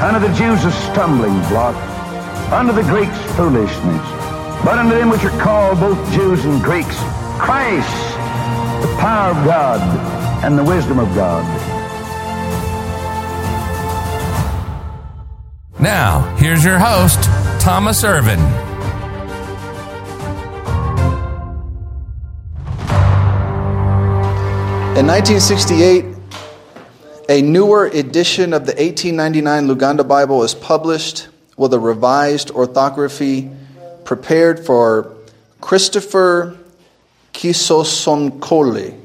Unto the Jews a stumbling block, Under the Greeks foolishness. But unto them which are called both Jews and Greeks, Christ, the power of God and the wisdom of God. Now, here's your host, Thomas Irvin. In 1968, a newer edition of the 1899 Luganda Bible is published with a revised orthography prepared for Christopher Kisosonkole.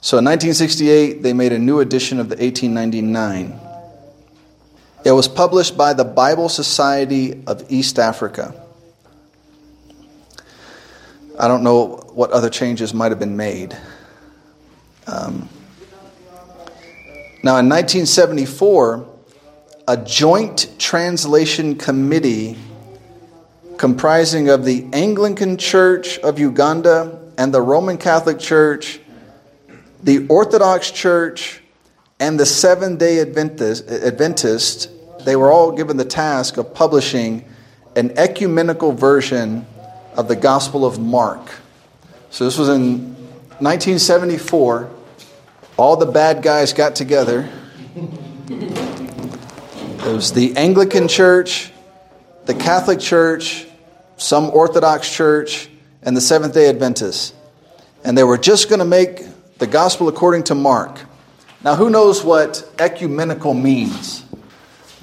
So in 1968, they made a new edition of the 1899. It was published by the Bible Society of East Africa. I don't know what other changes might have been made. Um, now, in 1974, a joint translation committee comprising of the Anglican Church of Uganda and the Roman Catholic Church, the Orthodox Church, and the Seventh day Adventist, Adventist, they were all given the task of publishing an ecumenical version of the Gospel of Mark. So this was in 1974 all the bad guys got together. It was the Anglican Church, the Catholic Church, some Orthodox Church, and the Seventh day Adventists. And they were just going to make the gospel according to Mark. Now, who knows what ecumenical means?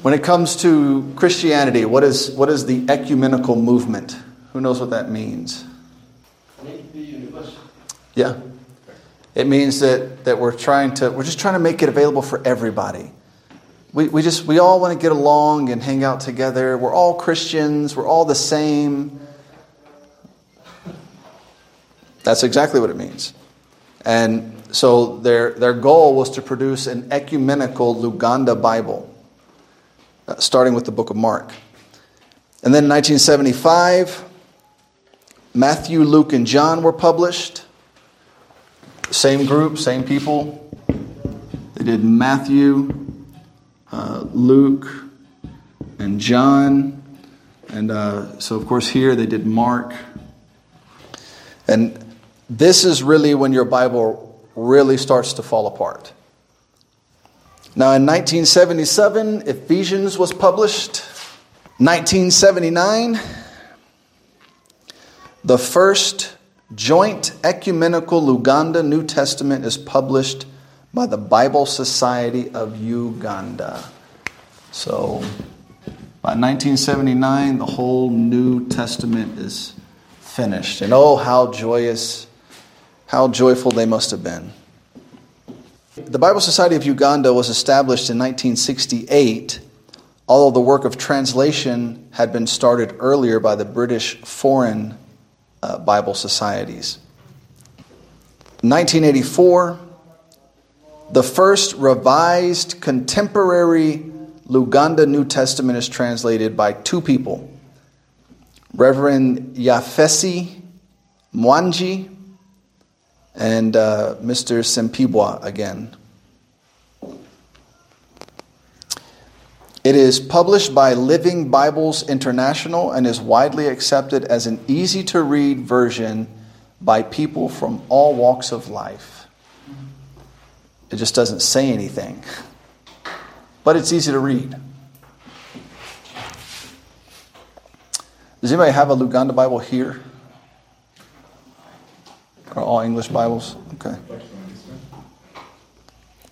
When it comes to Christianity, what is, what is the ecumenical movement? Who knows what that means? Yeah. It means that, that we're trying to, we're just trying to make it available for everybody. We, we just, we all want to get along and hang out together. We're all Christians. We're all the same. That's exactly what it means. And so their, their goal was to produce an ecumenical Luganda Bible, uh, starting with the book of Mark. And then in 1975, Matthew, Luke, and John were published. Same group, same people. They did Matthew, uh, Luke, and John. And uh, so, of course, here they did Mark. And this is really when your Bible really starts to fall apart. Now, in 1977, Ephesians was published. 1979, the first Joint Ecumenical Luganda New Testament is published by the Bible Society of Uganda. So, by 1979, the whole New Testament is finished. And oh, how joyous, how joyful they must have been. The Bible Society of Uganda was established in 1968, although the work of translation had been started earlier by the British Foreign uh, Bible societies. 1984, the first revised contemporary Luganda New Testament is translated by two people Reverend Yafesi Mwanji and uh, Mr. Sempibwa again. It is published by Living Bibles International and is widely accepted as an easy to read version by people from all walks of life. It just doesn't say anything, but it's easy to read. Does anybody have a Luganda Bible here? Are all English Bibles? Okay.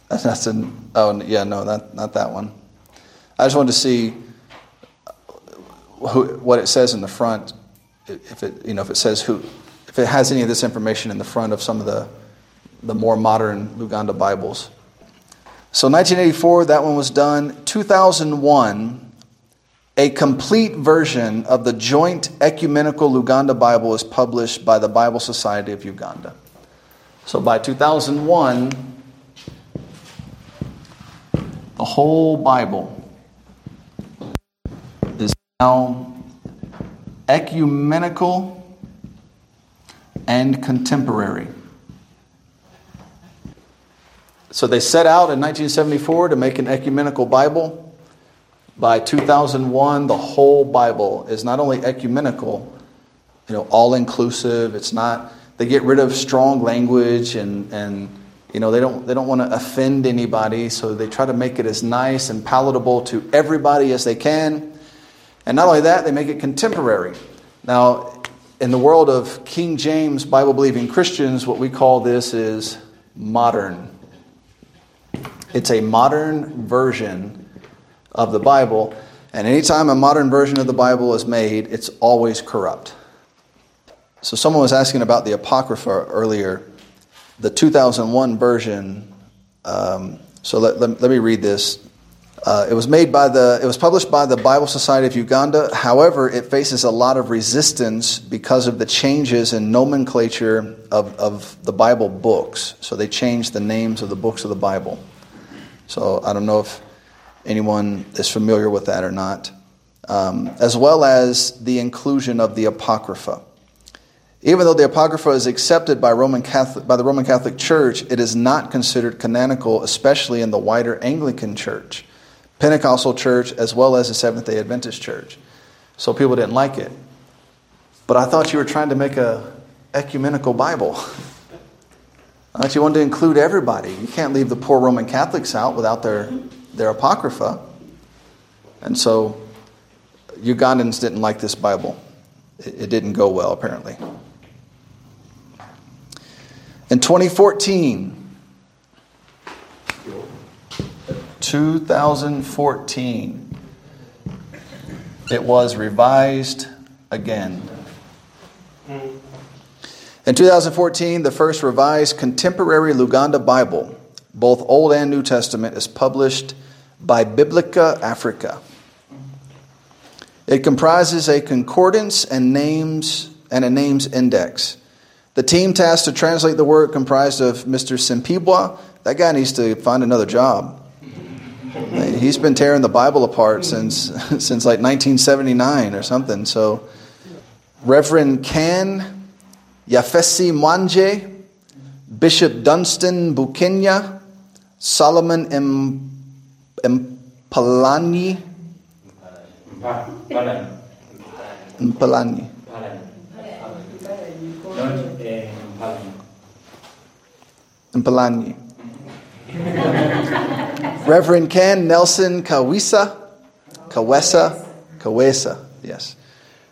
That's, an, oh, yeah, no, not, not that one. I just wanted to see who, what it says in the front. If it, you know, if it says who, if it has any of this information in the front of some of the, the more modern Luganda Bibles. So 1984, that one was done. 2001, a complete version of the joint ecumenical Luganda Bible is published by the Bible Society of Uganda. So by 2001, the whole Bible now ecumenical and contemporary. So they set out in 1974 to make an ecumenical Bible. By 2001, the whole Bible is not only ecumenical, you know, all inclusive. It's not. They get rid of strong language and and you know they don't they don't want to offend anybody, so they try to make it as nice and palatable to everybody as they can. And not only that, they make it contemporary. Now, in the world of King James Bible believing Christians, what we call this is modern. It's a modern version of the Bible. And anytime a modern version of the Bible is made, it's always corrupt. So, someone was asking about the Apocrypha earlier. The 2001 version, um, so let, let, let, me read this. Uh, it was made by the, it was published by the Bible Society of Uganda. However, it faces a lot of resistance because of the changes in nomenclature of, of the Bible books. So they changed the names of the books of the Bible. So I don't know if anyone is familiar with that or not, um, as well as the inclusion of the Apocrypha. Even though the Apocrypha is accepted by, Roman Catholic, by the Roman Catholic Church, it is not considered canonical, especially in the wider Anglican Church, Pentecostal Church, as well as the Seventh day Adventist Church. So people didn't like it. But I thought you were trying to make a ecumenical Bible. I thought you wanted to include everybody. You can't leave the poor Roman Catholics out without their their Apocrypha. And so Ugandans didn't like this Bible. It, it didn't go well, apparently. In 2014, 2014, it was revised again. In 2014, the first revised contemporary Luganda Bible, both Old and New Testament, is published by Biblica Africa. It comprises a concordance and names and a names index. The team tasked to translate the work comprised of Mr. Simpibwa. That guy needs to find another job. He's been tearing the Bible apart since since like 1979 or something. So, Reverend Can Yafesi Mwanje, Bishop Dunstan Bukenya, Solomon M. Mpalani. Mpalani. Mpalani. Reverend Ken Nelson Kawisa. Kawesa. Kawesa, yes.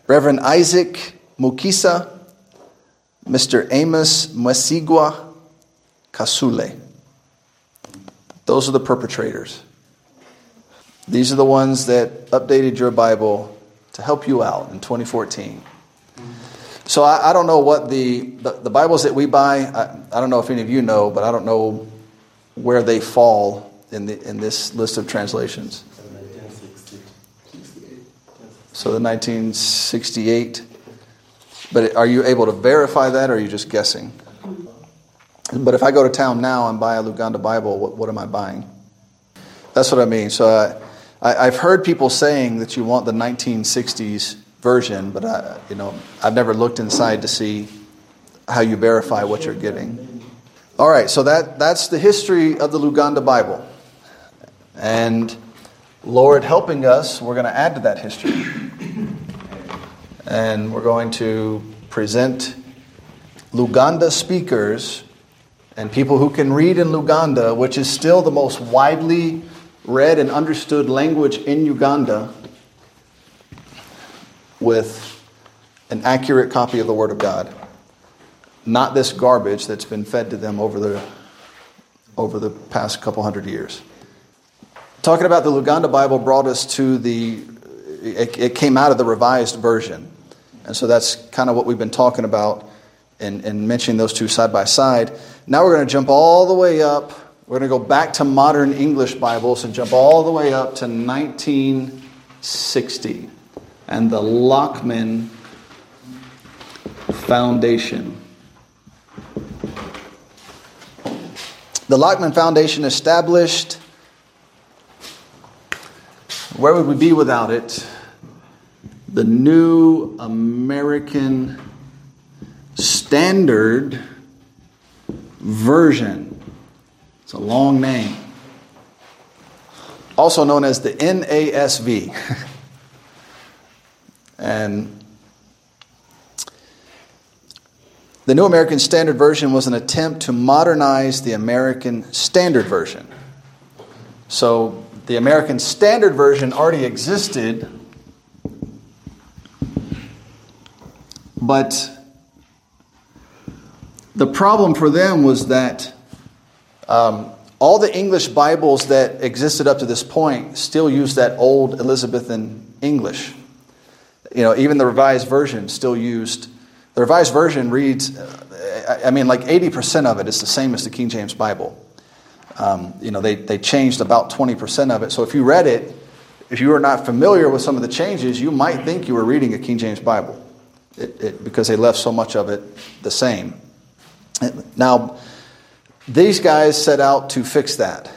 Reverend Isaac Mukisa. Mr. Amos Mwesigwa Kasule. Those are the perpetrators. These are the ones that updated your Bible to help you out in 2014. So I, I don't know what the, the, the, Bibles that we buy, I, I don't know if any of you know, but I don't know where they fall in, the, in this list of translations. So the 1968. But are you able to verify that or are you just guessing? But if I go to town now and buy a Luganda Bible, what, what am I buying? That's what I mean. So uh, I, I, have heard people saying that you want the 1960s version, but I, you know, I've never looked inside to see how you verify what you're getting. All right, so that, that's the history of the Luganda Bible. And Lord helping us, we're going to add to that history. And we're going to present Luganda speakers and people who can read in Luganda, which is still the most widely read and understood language in Uganda with an accurate copy of the Word of God, not this garbage that's been fed to them over the, over the past couple hundred years. Talking about the Luganda Bible brought us to the, it, it came out of the revised version. And so that's kind of what we've been talking about and, and mentioning those two side by side. Now we're going to jump all the way up. We're going to go back to modern English Bibles and jump all the way up to 1960 and the Lockman Foundation. The Lockman Foundation established. Where would we be without it? The New American Standard Version. It's a long name. Also known as the NASV. and The New American Standard Version was an attempt to modernize the American Standard Version. So the American Standard Version already existed, but the problem for them was that um, all the English Bibles that existed up to this point still used that old Elizabethan English. You know, even the Revised Version still used the Revised Version reads, uh, I mean, like 80% of it is the same as the King James Bible. Um, you know, they, they changed about 20% of it. So if you read it, if you were not familiar with some of the changes, you might think you were reading a King James Bible it, it, because they left so much of it the same. Now, these guys set out to fix that.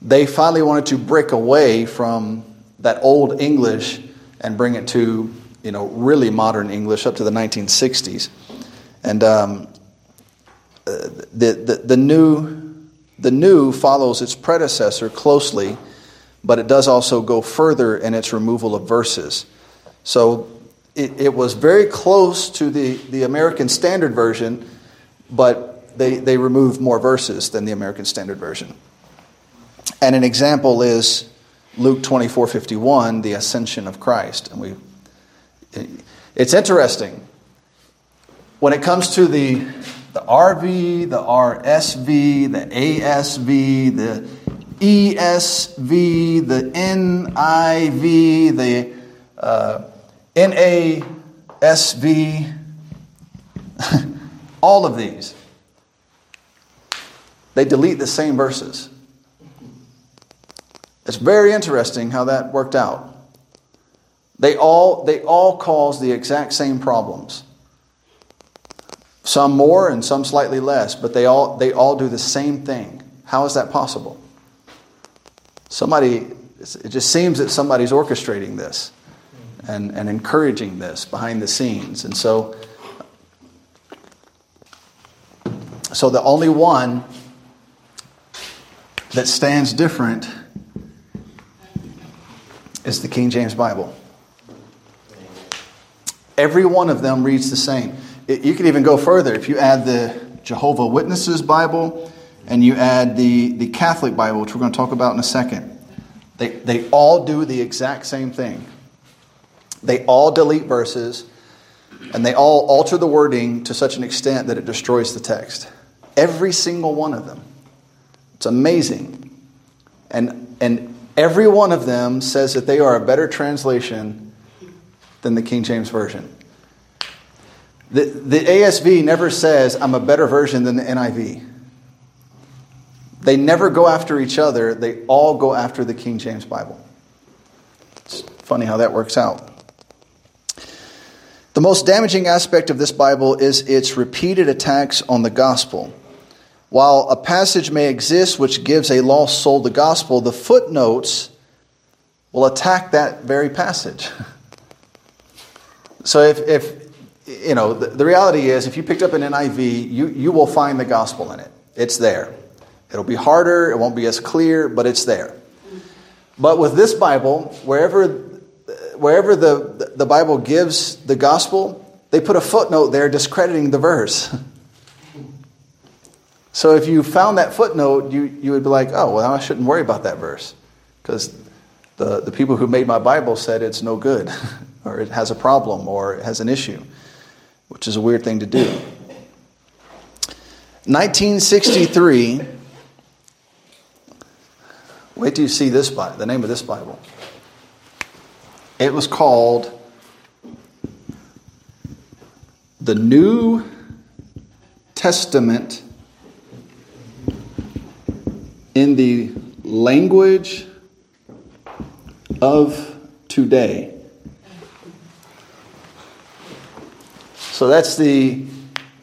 They finally wanted to break away from that old English and bring it to you know, really modern English up to the 1960s. And um, the, the, the, new, the new follows its predecessor closely, but it does also go further in its removal of verses. So it, it was very close to the, the American Standard Version, but they, they removed more verses than the American Standard Version. And an example is Luke 24 51, the ascension of Christ. And we it's interesting. When it comes to the, the RV, the RSV, the ASV, the ESV, the NIV, the uh, NASV, all of these, they delete the same verses. It's very interesting how that worked out. They all, they all cause the exact same problems. Some more and some slightly less, but they all, they all do the same thing. How is that possible? Somebody, it just seems that somebody's orchestrating this and, and encouraging this behind the scenes. And so, so the only one that stands different is the King James Bible. Every one of them reads the same. It, you could even go further. If you add the Jehovah Witnesses Bible and you add the, the Catholic Bible, which we're going to talk about in a second, they, they all do the exact same thing. They all delete verses and they all alter the wording to such an extent that it destroys the text. Every single one of them. It's amazing. And, and every one of them says that they are a better translation than the King James Version. The, the ASV never says, I'm a better version than the NIV. They never go after each other, they all go after the King James Bible. It's funny how that works out. The most damaging aspect of this Bible is its repeated attacks on the gospel. While a passage may exist which gives a lost soul the gospel, the footnotes will attack that very passage. So if, if you know, the, the reality is if you picked up an NIV, you, you will find the gospel in it. It's there. It'll be harder, it won't be as clear, but it's there. But with this Bible, wherever, wherever the, the Bible gives the gospel, they put a footnote there discrediting the verse. so if you found that footnote, you, you would be like, oh, well, I shouldn't worry about that verse because the, the people who made my Bible said it's no good. or it has a problem, or it has an issue, which is a weird thing to do. 1963. Wait till you see this Bible, the name of this Bible. It was called the New Testament in the language of today. So that's the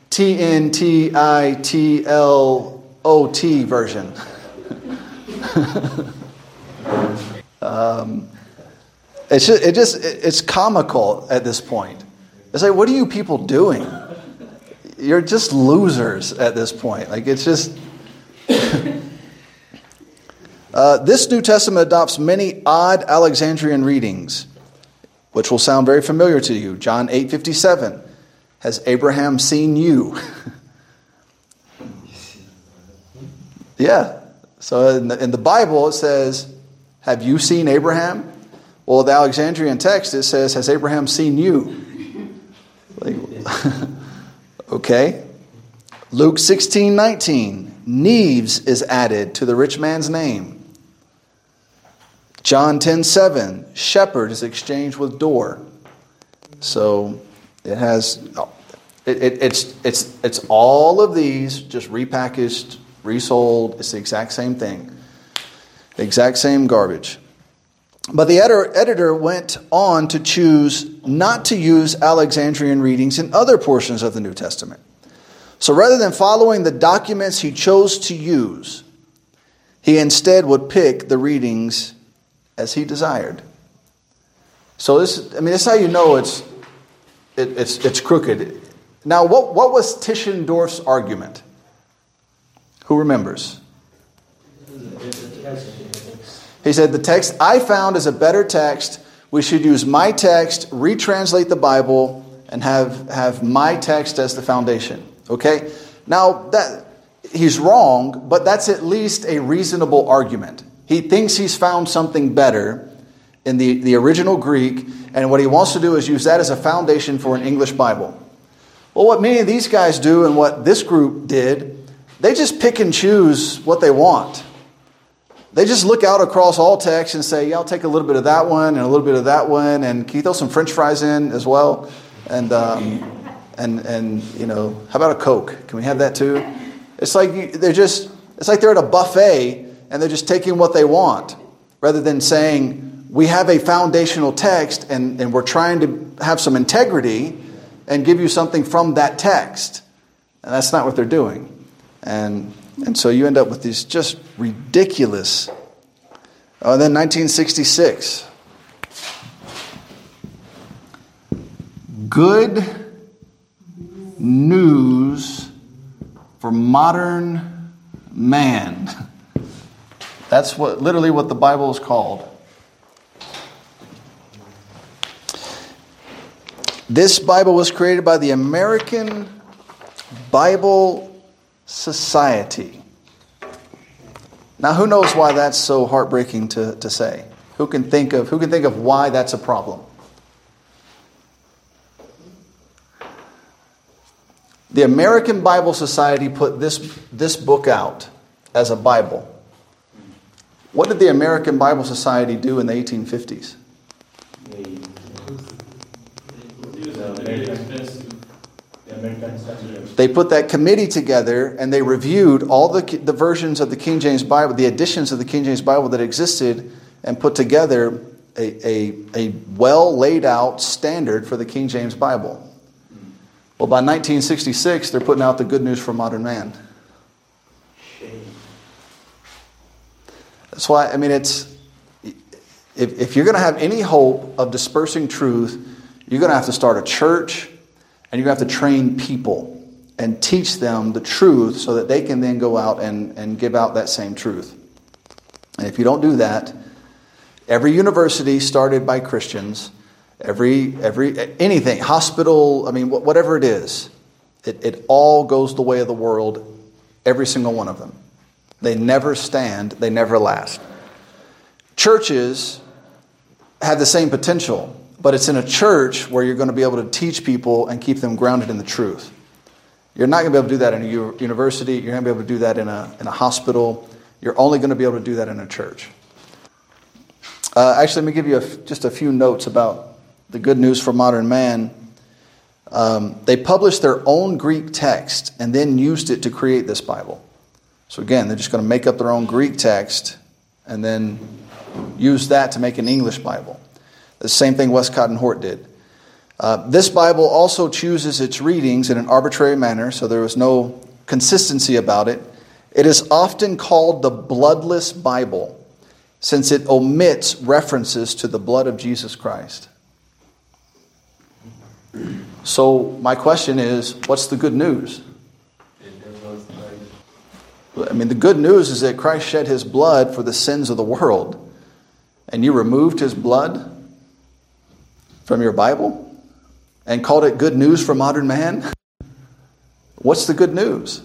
T N T I T L O T version. um, it's just, it just it's comical at this point. It's like, what are you people doing? You're just losers at this point. Like it's just. uh, this New Testament adopts many odd Alexandrian readings, which will sound very familiar to you. John eight fifty seven, has Abraham seen you? yeah. So in the, in the Bible it says, "Have you seen Abraham?" Well, the Alexandrian text it says, "Has Abraham seen you?" Like, okay. Luke 16, 19. Neves is added to the rich man's name. John 10, 7. Shepherd is exchanged with door. So it has, it, it, it's, it's, it's all of these just repackaged, resold. It's the exact same thing. The exact same garbage. But the editor went on to choose not to use Alexandrian readings in other portions of the New Testament. So rather than following the documents he chose to use, he instead would pick the readings as he desired. So this, I mean, that's how you know it's, it, it's, it's crooked. Now, what, what was Tischendorf's argument? Who remembers? He said, The text I found is a better text. We should use my text, retranslate the Bible, and have, have my text as the foundation. Okay? Now, that, he's wrong, but that's at least a reasonable argument. He thinks he's found something better in the, the original Greek, and what he wants to do is use that as a foundation for an English Bible. Well, what many of these guys do and what this group did, they just pick and choose what they want. They just look out across all texts and say, yeah, I'll take a little bit of that one and a little bit of that one, and can you throw some french fries in as well? And, um, and, and you know, how about a Coke? Can we have that too? It's like they're just, it's like they're at a buffet and they're just taking what they want rather than saying, we have a foundational text and, and we're trying to have some integrity and give you something from that text. And that's not what they're doing. And and so you end up with these just ridiculous. Uh, then 1966. Good news for modern man. That's what literally what the Bible is called. This Bible was created by the American Bible society. Now, who knows why that's so heartbreaking to, to say? Who can think of who can think of why that's a problem? The American Bible Society put this, this book out as a Bible. What did the American Bible Society do in the 1850s? They put that committee together and they reviewed all the, the versions of the King James Bible, the editions of the King James Bible that existed, and put together a, a, a well laid out standard for the King James Bible. Well, by 1966, they're putting out the good news for modern man. Shame. That's why, I mean, it's, if, if you're going to have any hope of dispersing truth, you're going to have to start a church and you're going to have to train people and teach them the truth so that they can then go out and, and give out that same truth. And if you don't do that, every university started by Christians, every, every anything, hospital, I mean, whatever it is, it, it all goes the way of the world, every single one of them. They never stand, they never last. Churches have the same potential but it's in a church where you're going to be able to teach people and keep them grounded in the truth. You're not going to be able to do that in a university. You're not going to be able to do that in a, in a hospital. You're only going to be able to do that in a church. Uh, actually, let me give you a, just a few notes about the good news for modern man. Um, they published their own Greek text and then used it to create this Bible. So, again, they're just going to make up their own Greek text and then use that to make an English Bible. The same thing Westcott and Hort did. Uh, this Bible also chooses its readings in an arbitrary manner, so there was no consistency about it. It is often called the bloodless Bible since it omits references to the blood of Jesus Christ. So, my question is what's the good news? I mean, the good news is that Christ shed his blood for the sins of the world, and you removed his blood from your Bible and called it good news for modern man. What's the good news?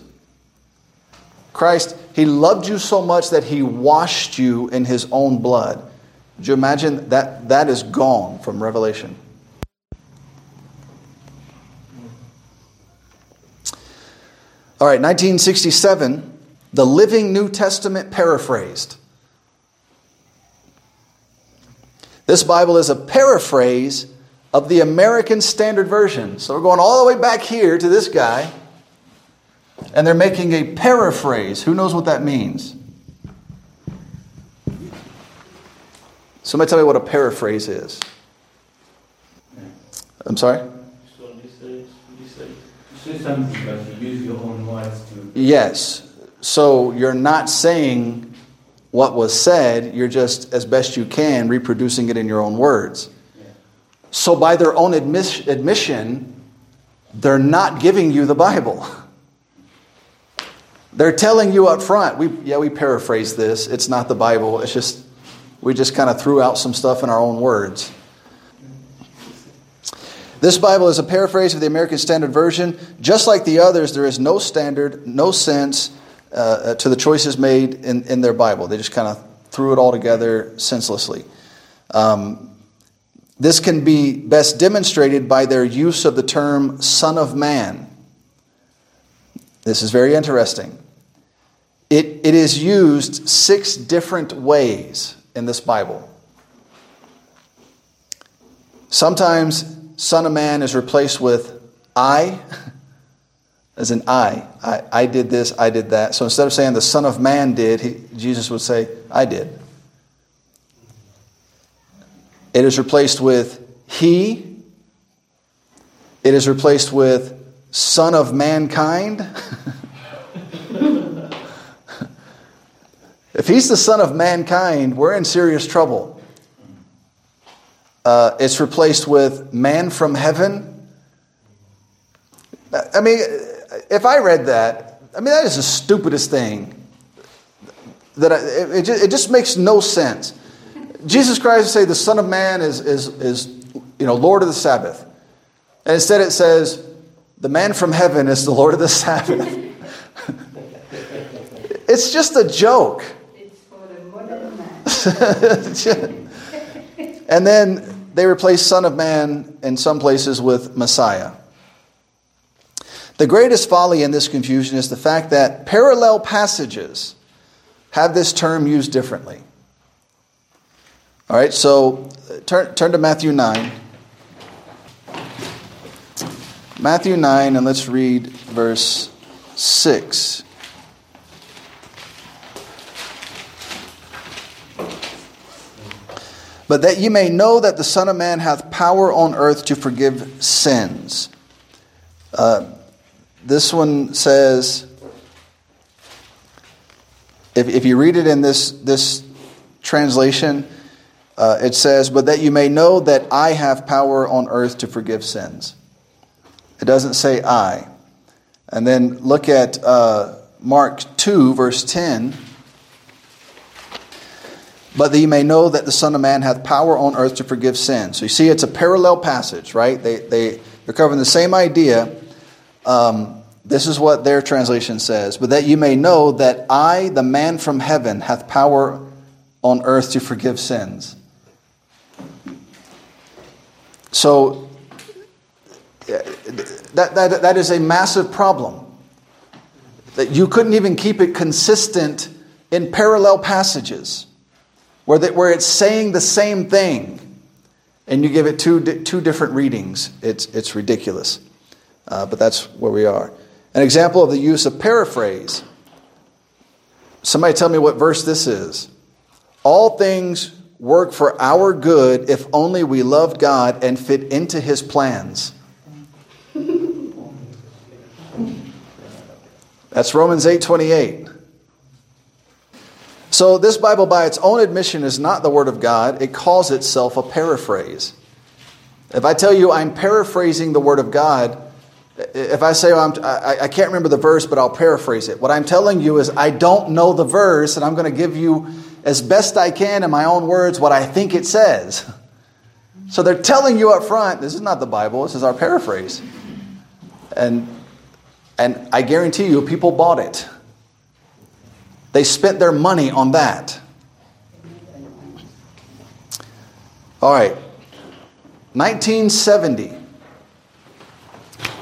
Christ, he loved you so much that he washed you in his own blood. Do you imagine that that is gone from Revelation? All right, 1967, the Living New Testament paraphrased. This Bible is a paraphrase of the American Standard Version. So we're going all the way back here to this guy, and they're making a paraphrase. Who knows what that means? Somebody tell me what a paraphrase is. I'm sorry? Yes. So you're not saying what was said, you're just, as best you can, reproducing it in your own words. So, by their own admission, they're not giving you the Bible. They're telling you up front, we, yeah, we paraphrase this. It's not the Bible. It's just, we just kind of threw out some stuff in our own words. This Bible is a paraphrase of the American Standard Version. Just like the others, there is no standard, no sense uh, to the choices made in, in their Bible. They just kind of threw it all together senselessly. Um, this can be best demonstrated by their use of the term Son of Man. This is very interesting. It, it is used six different ways in this Bible. Sometimes Son of Man is replaced with I, as in I. I. I did this, I did that. So instead of saying the Son of Man did, he, Jesus would say, I did. It is replaced with He. It is replaced with Son of Mankind. if He's the Son of Mankind, we're in serious trouble. Uh, it's replaced with man from heaven. I mean, if I read that, I mean, that is the stupidest thing. That I, it, it just makes no sense. Jesus Christ say the Son of Man is, is, is you know, Lord of the Sabbath. And instead it says, the man from heaven is the Lord of the Sabbath. it's just a joke. It's for the man. and then they replace Son of Man in some places with Messiah. The greatest folly in this confusion is the fact that parallel passages have this term used differently. All right, so turn, turn to Matthew 9. Matthew 9, and let's read verse 6. but that ye may know that the Son of Man hath power on earth to forgive sins. Uh, this one says, if, if you read it in this, this translation, uh, it says, But that you may know that I have power on earth to forgive sins. It doesn't say I. And then look at uh, Mark 2, verse 10 but that you may know that the Son of Man hath power on earth to forgive sins. So you see, it's a parallel passage, right? They, they, they're covering the same idea. Um, this is what their translation says. But that you may know that I, the man from heaven, hath power on earth to forgive sins. So that, that, that is a massive problem. That you couldn't even keep it consistent in parallel passages where, that, where it's saying the same thing and you give it two, two different readings. It's, it's ridiculous. Uh, but that's where we are. An example of the use of paraphrase. Somebody tell me what verse this is. All things work for our good if only we love God and fit into his plans. That's Romans 8:28. So this Bible by its own admission is not the word of God. It calls itself a paraphrase. If I tell you I'm paraphrasing the word of God, if I say oh, well, I, I can't remember the verse, but I'll paraphrase it. What I'm telling you is I don't know the verse, and I'm going to give you as best I can in my own words what I think it says. So they're telling you up front, this is not the Bible, this is our paraphrase. And, and I guarantee you, people bought it. They spent their money on that. All right, 1970.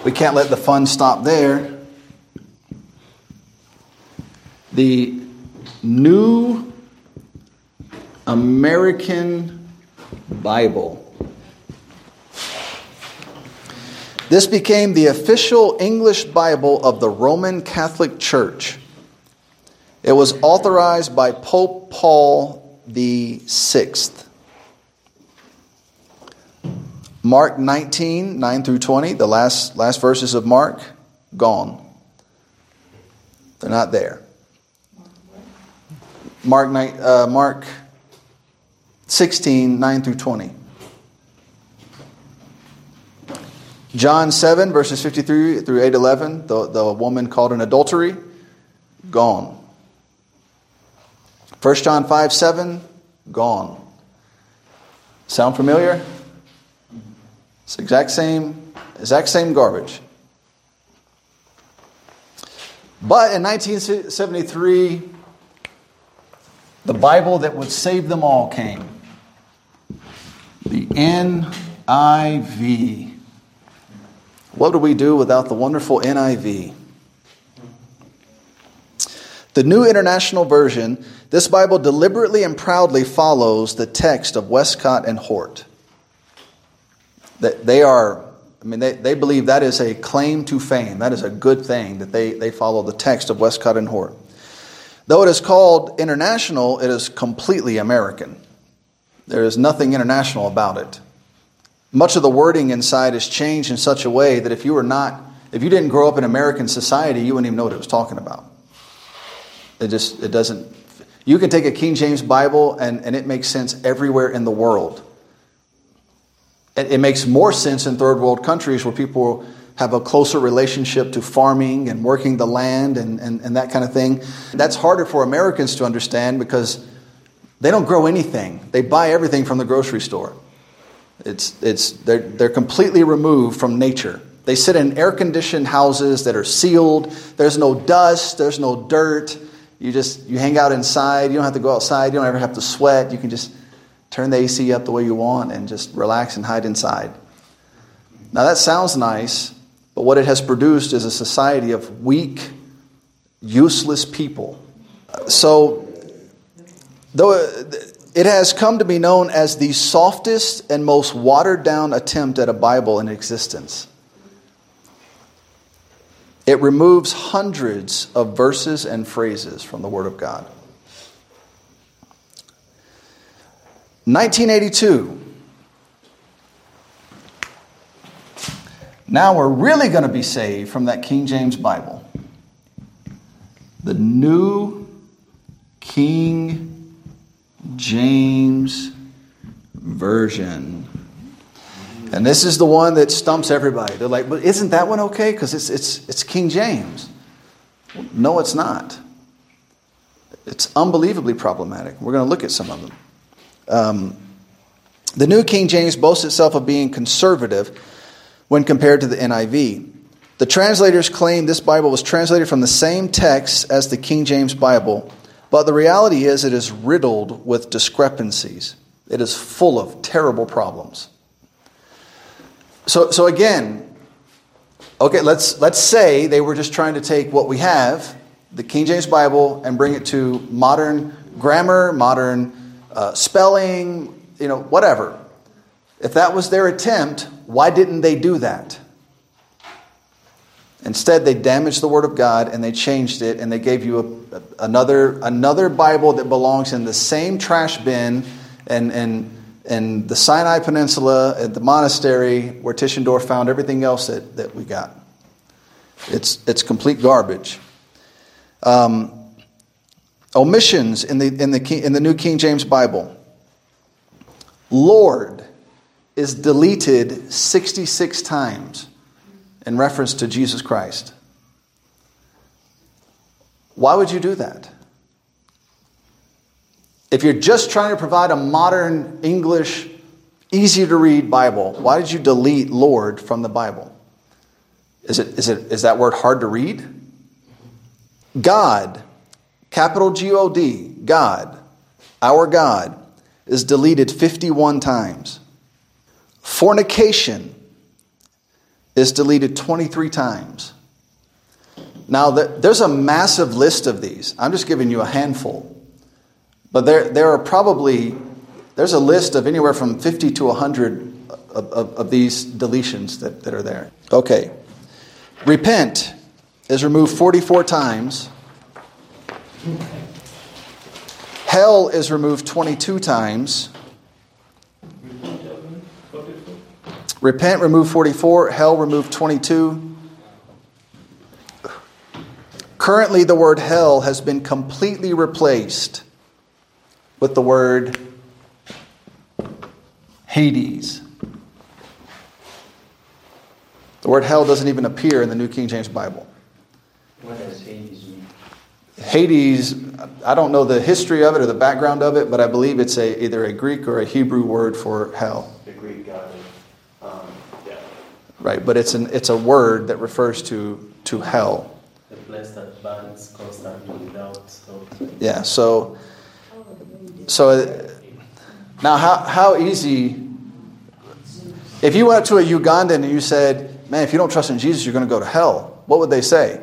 We can't let the fun stop there. The New American Bible. This became the official English Bible of the Roman Catholic Church. It was authorized by Pope Paul VI. Mark 19, 9 through 20, the last, last verses of Mark, gone. They're not there. Mark, uh, Mark 16, 9 through 20. John 7, verses 53 through 8 11, the, the woman called an adultery, gone. 1 John 5 7, gone. Sound familiar? It's exact same, exact same garbage. But in 1973, the Bible that would save them all came. The NIV. What do we do without the wonderful NIV? The New International Version, this Bible deliberately and proudly follows the text of Westcott and Hort. That they are, I mean, they, they believe that is a claim to fame. That is a good thing that they, they follow the text of Westcott and Hort. Though it is called international, it is completely American. There is nothing international about it. Much of the wording inside is changed in such a way that if you were not, if you didn't grow up in American society, you wouldn't even know what it was talking about. It just, it doesn't. You can take a King James Bible and, and it makes sense everywhere in the world. It, it makes more sense in third world countries where people have a closer relationship to farming and working the land and, and, and that kind of thing. That's harder for Americans to understand because they don't grow anything, they buy everything from the grocery store. It's, it's, they're, they're completely removed from nature. They sit in air conditioned houses that are sealed. There's no dust, there's no dirt. You just you hang out inside. You don't have to go outside. You don't ever have to sweat. You can just turn the AC up the way you want and just relax and hide inside. Now that sounds nice, but what it has produced is a society of weak, useless people. So though uh, it has come to be known as the softest and most watered down attempt at a Bible in existence. It removes hundreds of verses and phrases from the Word of God. 1982. Now we're really going to be saved from that King James Bible. The New King James Version. And this is the one that stumps everybody. They're like, but isn't that one okay? Because it's, it's, it's King James. No, it's not. It's unbelievably problematic. We're going to look at some of them. Um, the New King James boasts itself of being conservative when compared to the NIV. The translators claim this Bible was translated from the same text as the King James Bible, but the reality is, it is riddled with discrepancies. It is full of terrible problems. So, so again, okay, let's, let's say they were just trying to take what we have, the King James Bible, and bring it to modern grammar, modern uh, spelling, you know, whatever. If that was their attempt, why didn't they do that? Instead, they damaged the Word of God and they changed it and they gave you a, a, another, another Bible that belongs in the same trash bin and, and, and the Sinai Peninsula at the monastery where Tischendorf found everything else that, that we got. It's, it's complete garbage. Um, omissions in the, in, the, in the New King James Bible. Lord is deleted 66 times in reference to Jesus Christ. Why would you do that? If you're just trying to provide a modern English, easy to read Bible, why did you delete Lord from the Bible? Is, it, is, it, is that word hard to read? God, capital G O D, God, our God, is deleted 51 times. Fornication is deleted 23 times. Now, there's a massive list of these. I'm just giving you a handful. But there, there are probably, there's a list of anywhere from 50 to 100 of, of, of these deletions that, that are there. Okay. Repent is removed 44 times. Hell is removed 22 times. Repent, remove 44. Hell, remove 22. Currently, the word hell has been completely replaced with the word Hades. The word hell doesn't even appear in the New King James Bible. What does Hades mean? Hades, I don't know the history of it or the background of it, but I believe it's a, either a Greek or a Hebrew word for hell. The Greek god of, um, yeah, Right, but it's, an, it's a word that refers to, to hell. the place that burns constantly without stop. Yeah, so, so uh, now how, how easy, if you went up to a Ugandan and you said, man, if you don't trust in Jesus, you're going to go to hell, what would they say?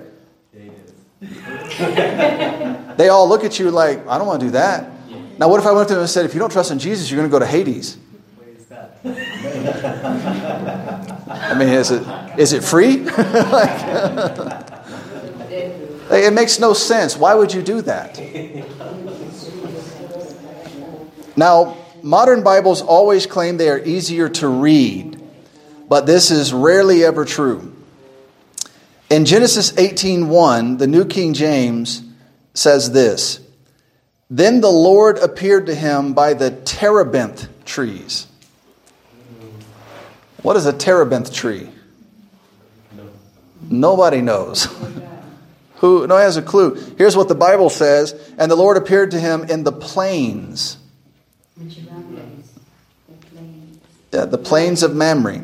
They all look at you like, I don't want to do that. Now, what if I went to them and said, if you don't trust in Jesus, you're going to go to Hades? Where is that? I mean, is it, is it free? Like, it makes no sense. Why would you do that? Now, modern Bibles always claim they are easier to read, but this is rarely ever true. In Genesis 18:1, the New King James says this: Then the Lord appeared to him by the terebinth trees. What is a terebinth tree? Nobody knows. Who no has a clue. Here's what the Bible says, and the Lord appeared to him in the plains. Yeah, the plains of Mamre.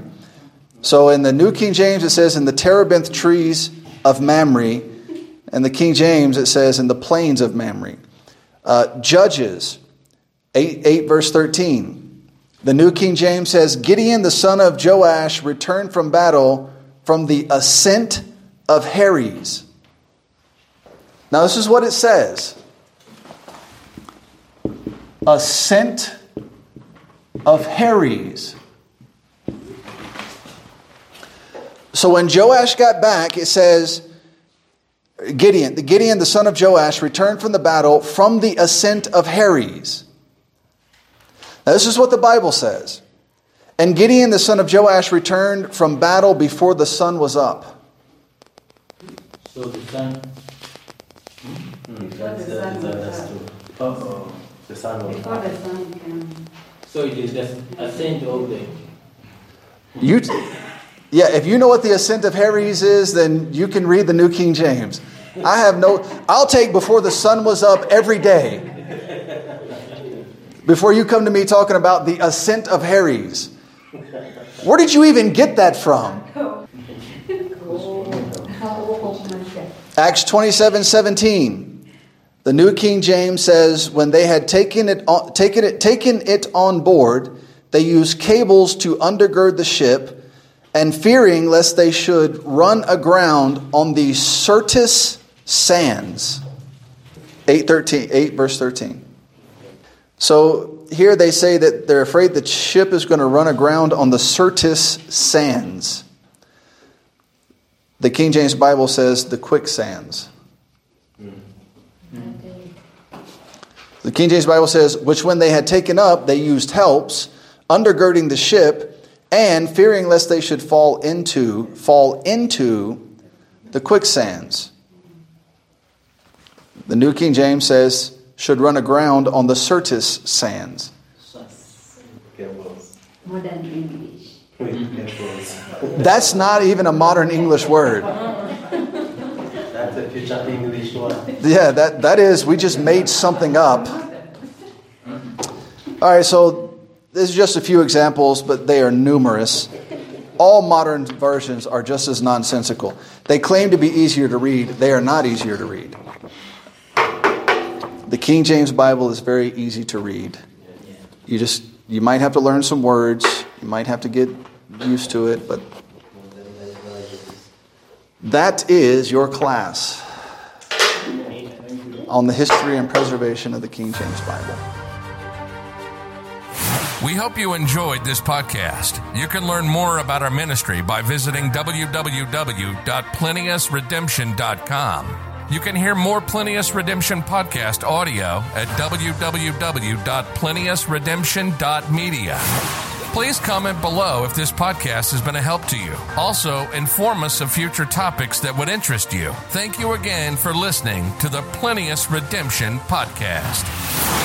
So in the New King James it says in the terebinth trees of Mamre, and the King James it says in the plains of Mamre. Uh, Judges 8, 8 verse 13. The New King James says Gideon the son of Joash returned from battle from the ascent of Heres. Now, this is what it says Ascent of Heres. So when Joash got back, it says Gideon, the Gideon, the son of Joash, returned from the battle from the ascent of Heres. Now, this is what the Bible says. And Gideon, the son of Joash, returned from battle before the sun was up. So the sun. Hmm, that's, the the, sun the, was that's up. true. Oh, the sun was Before up. the sun came. So it is the ascent of the. You, yeah, if you know what the ascent of Heres is, then you can read the New King James. I have no, I'll take before the sun was up every day. Before you come to me talking about the ascent of Heres. Where did you even get that from? Acts 27 17. The New King James says, when they had taken it, on, taken, it, taken it on board, they used cables to undergird the ship, and fearing lest they should run aground on the Syrtis sands. 8, 13, 8 verse 13. So here they say that they're afraid the ship is going to run aground on the Syrtis sands. The King James Bible says the quicksands. The King James Bible says, which when they had taken up, they used helps, undergirding the ship, and fearing lest they should fall into, fall into the quicksands. The New King James says, should run aground on the Syrtis sands. Modern English. That's not even a modern English word. That's a future English word. Yeah, that, that is, we just made something up. All right, so this is just a few examples, but they are numerous. All modern versions are just as nonsensical. They claim to be easier to read, they are not easier to read. The King James Bible is very easy to read. You just you might have to learn some words, you might have to get used to it, but that is your class on the history and preservation of the King James Bible. We hope you enjoyed this podcast. You can learn more about our ministry by visiting www.plenteousredemption.com. You can hear more Plenteous Redemption podcast audio at www.plenteousredemption.media. Please comment below if this podcast has been a help to you. Also, inform us of future topics that would interest you. Thank you again for listening to the Plenteous Redemption podcast.